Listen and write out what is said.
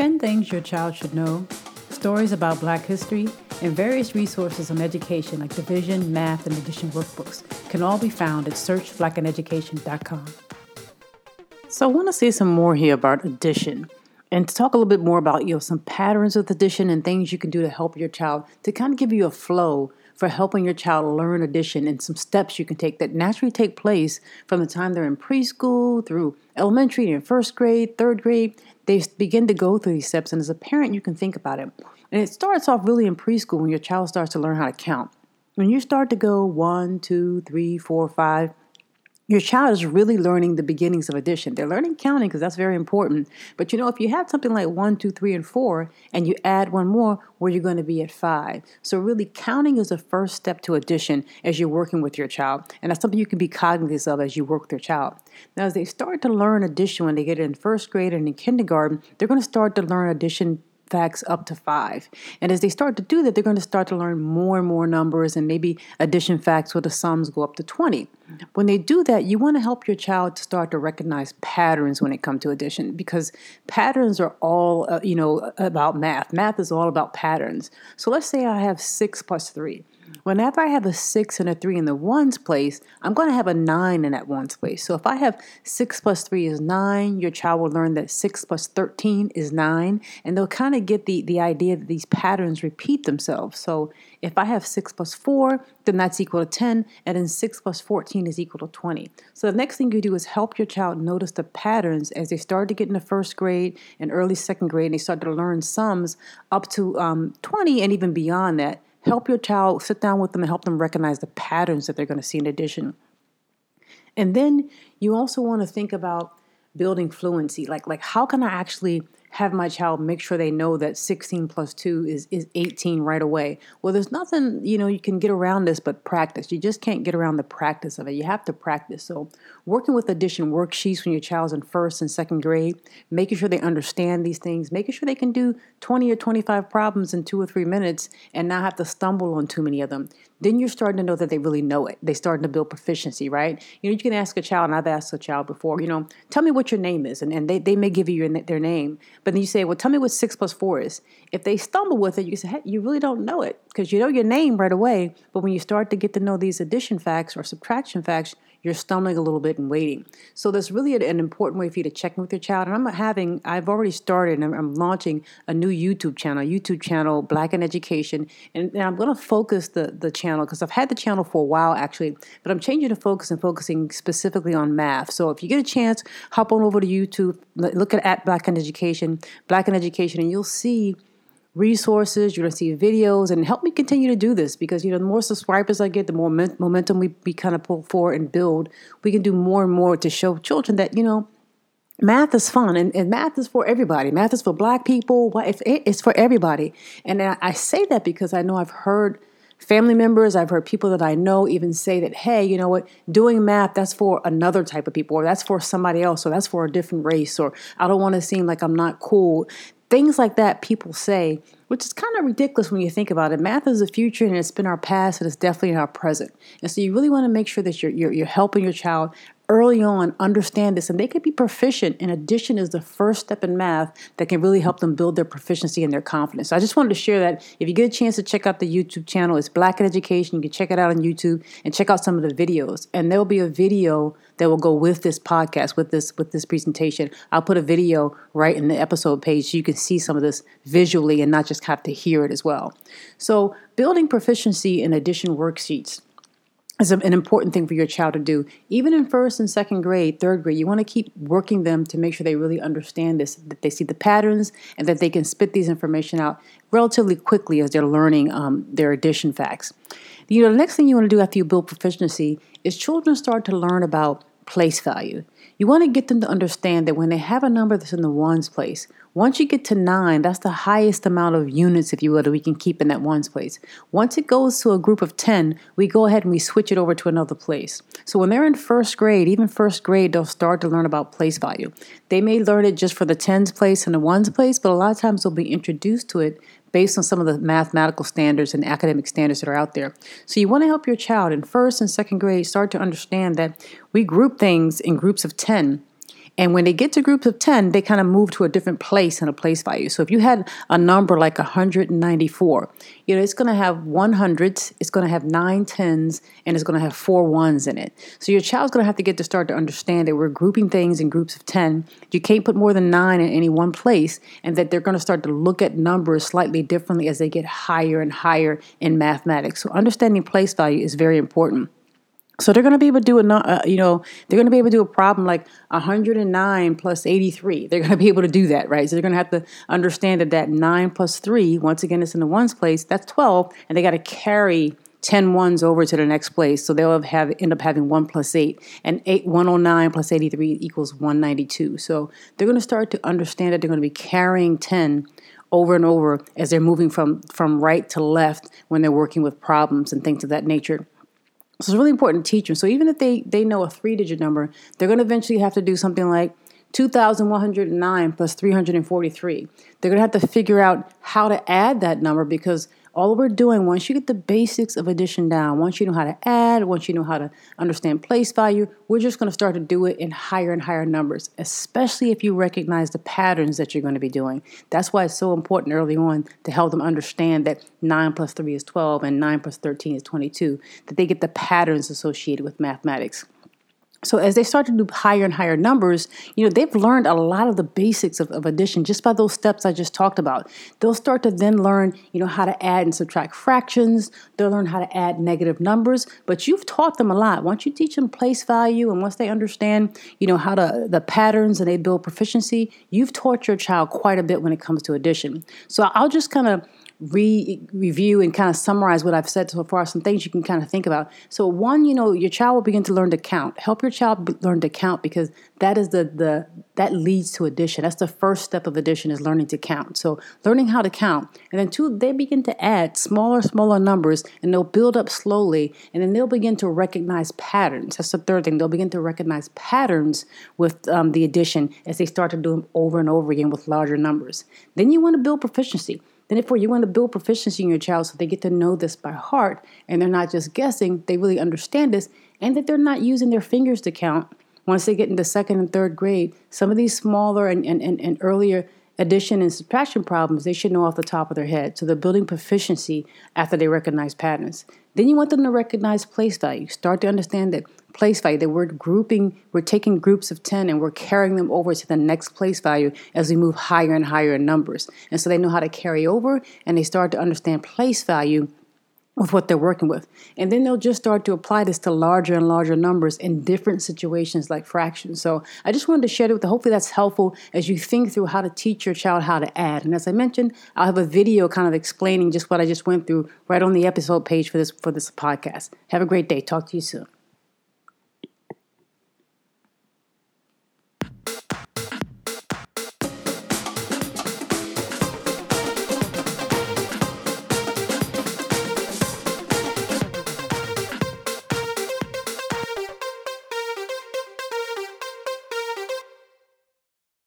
10 things your child should know, stories about black history, and various resources on education like division, math, and addition workbooks can all be found at searchblackineducation.com. So I want to say some more here about addition and to talk a little bit more about you know some patterns with addition and things you can do to help your child to kind of give you a flow for helping your child learn addition and some steps you can take that naturally take place from the time they're in preschool through elementary and first grade, third grade. They begin to go through these steps, and as a parent, you can think about it. And it starts off really in preschool when your child starts to learn how to count. When you start to go one, two, three, four, five, your child is really learning the beginnings of addition. They're learning counting because that's very important. But you know, if you have something like one, two, three, and four, and you add one more, where you're going to be at five. So really, counting is the first step to addition as you're working with your child, and that's something you can be cognizant of as you work with your child. Now, as they start to learn addition when they get in first grade and in kindergarten, they're going to start to learn addition facts up to five. And as they start to do that, they're going to start to learn more and more numbers and maybe addition facts where the sums go up to 20. When they do that, you want to help your child start to recognize patterns when it comes to addition because patterns are all, uh, you know, about math. Math is all about patterns. So let's say I have six plus three. Whenever I have a six and a three in the ones place, I'm going to have a nine in that ones place. So if I have six plus three is nine, your child will learn that six plus 13 is nine, and they'll kind of get the, the idea that these patterns repeat themselves. So if I have six plus four, then that's equal to 10, and then six plus 14 is equal to 20. So the next thing you do is help your child notice the patterns as they start to get into first grade and early second grade, and they start to learn sums up to um, 20 and even beyond that Help your child, sit down with them and help them recognize the patterns that they're going to see in addition. And then you also want to think about building fluency. Like, like how can I actually have my child make sure they know that 16 plus 2 is, is 18 right away. Well, there's nothing, you know, you can get around this but practice. You just can't get around the practice of it. You have to practice. So, working with addition worksheets when your child's in first and second grade, making sure they understand these things, making sure they can do 20 or 25 problems in two or three minutes and not have to stumble on too many of them. Then you're starting to know that they really know it. They're starting to build proficiency, right? You know, you can ask a child, and I've asked a child before, you know, tell me what your name is, and, and they, they may give you your, their name, but then you say, well, tell me what six plus four is. If they stumble with it, you say, hey, you really don't know it because you know your name right away. But when you start to get to know these addition facts or subtraction facts, you're stumbling a little bit and waiting. So that's really an important way for you to check in with your child. And I'm having, I've already started, and I'm, launching a new YouTube channel, YouTube channel, Black in Education, and, and I'm going to focus the the channel because I've had the channel for a while actually, but I'm changing the focus and focusing specifically on math. So if you get a chance, hop on over to YouTube, look at, at Black in Education, Black in Education, and you'll see resources, you're going to see videos, and help me continue to do this because you know the more subscribers I get, the more momentum we, we kind of pull forward and build. We can do more and more to show children that you know math is fun and, and math is for everybody. Math is for black people. It's for everybody. And I say that because I know I've heard family members, I've heard people that I know even say that, hey, you know what, doing math, that's for another type of people, or that's for somebody else, or that's for a different race, or I don't want to seem like I'm not cool. Things like that people say, which is kind of ridiculous when you think about it. Math is the future and it's been our past and it's definitely in our present. And so you really want to make sure that you're, you're, you're helping your child early on understand this and they could be proficient. And addition is the first step in math that can really help them build their proficiency and their confidence. So i just wanted to share that. If you get a chance to check out the youtube channel it's black in education you can check it out on youtube and check out some of the videos. And there'll be a video that will go with this podcast with this with this presentation. I'll put a video right in the episode page so you can see some of this visually and not just have to hear it as well. So building proficiency in addition worksheets is an important thing for your child to do. Even in first and second grade, third grade, you want to keep working them to make sure they really understand this, that they see the patterns, and that they can spit these information out relatively quickly as they're learning um, their addition facts. You know, the next thing you want to do after you build proficiency is children start to learn about place value. You want to get them to understand that when they have a number that's in the ones place, once you get to nine, that's the highest amount of units, if you will, that we can keep in that ones place. Once it goes to a group of 10, we go ahead and we switch it over to another place. So when they're in first grade, even first grade, they'll start to learn about place value. They may learn it just for the tens place and the ones place, but a lot of times they'll be introduced to it based on some of the mathematical standards and academic standards that are out there. So you want to help your child in first and second grade start to understand that we group things in groups of 10 And when they get to groups of 10, they kind of move to a different place in a place value. So if you had a number like 194, you know, it's going to have one hundreds, it's going to have nine tens, and it's going to have four ones in it. So your child's going to have to get to start to understand that we're grouping things in groups of 10. You can't put more than nine in any one place, and that they're going to start to look at numbers slightly differently as they get higher and higher in mathematics. So understanding place value is very important. So they're going to be able to do a, uh, you know, they're going to be able to do a problem like 109 plus 83. They're going to be able to do that, right? So they're going to have to understand that that 9 plus 3, once again, it's in the ones place, that's 12, and they got to carry 10 ones over to the next place. So they'll have end up having 1 plus 8, and 8 109 plus 83 equals 192. So they're going to start to understand that they're going to be carrying 10 over and over as they're moving from from right to left when they're working with problems and things of that nature. So it's really important to teach them. So even if they, they know a three digit number, they're going to eventually have to do something like 2,109 plus 343. They're going to have to figure out how to add that number because all we're doing, once you get the basics of addition down, once you know how to add, once you know how to understand place value, we're just going to start to do it in higher and higher numbers, especially if you recognize the patterns that you're going to be doing. That's why it's so important early on to help them understand that 9 plus 3 is 12 and 9 plus 13 is 22, that they get the patterns associated with mathematics. So as they start to do higher and higher numbers, you know, they've learned a lot of the basics of, of, addition just by those steps I just talked about. They'll start to then learn, you know, how to add and subtract fractions. They'll learn how to add negative numbers. But you've taught them a lot. Once you teach them place value and once they understand, you know, how to the patterns and they build proficiency, you've taught your child quite a bit when it comes to addition. So I'll just kind of re review and kind of summarize what I've said so far, some things you can kind of think about. So, one, you know, your child will begin to learn to count. Help your child be, learn to count because that is the the that leads to addition. That's the first step of addition is learning to count. So, learning how to count, and then two, they begin to add smaller, smaller numbers, and they'll build up slowly, and then they'll begin to recognize patterns. That's the third thing. They'll begin to recognize patterns with um, the addition as they start to do them over and over again with larger numbers. Then you want to build proficiency. Then, if you want to build proficiency in your child so they get to know this by heart and they're not just guessing, they really understand this, and that they're not using their fingers to count once they get into second and third grade. Some of these smaller and, and, and, and earlier addition and subtraction problems they should know off the top of their head. So they're building proficiency after they recognize patterns. Then you want them to recognize place value. Start to understand that place value, that we're grouping, we're taking groups of 10 and we're carrying them over to the next place value as we move higher and higher in numbers. And so they know how to carry over and they start to understand place value with what they're working with. And then they'll just start to apply this to larger and larger numbers in different situations like fractions. So I just wanted to share it with you. Hopefully that's helpful as you think through how to teach your child how to add. And as I mentioned, I'll have a video kind of explaining just what I just went through right on the episode page for this for this podcast. Have a great day. Talk to you soon.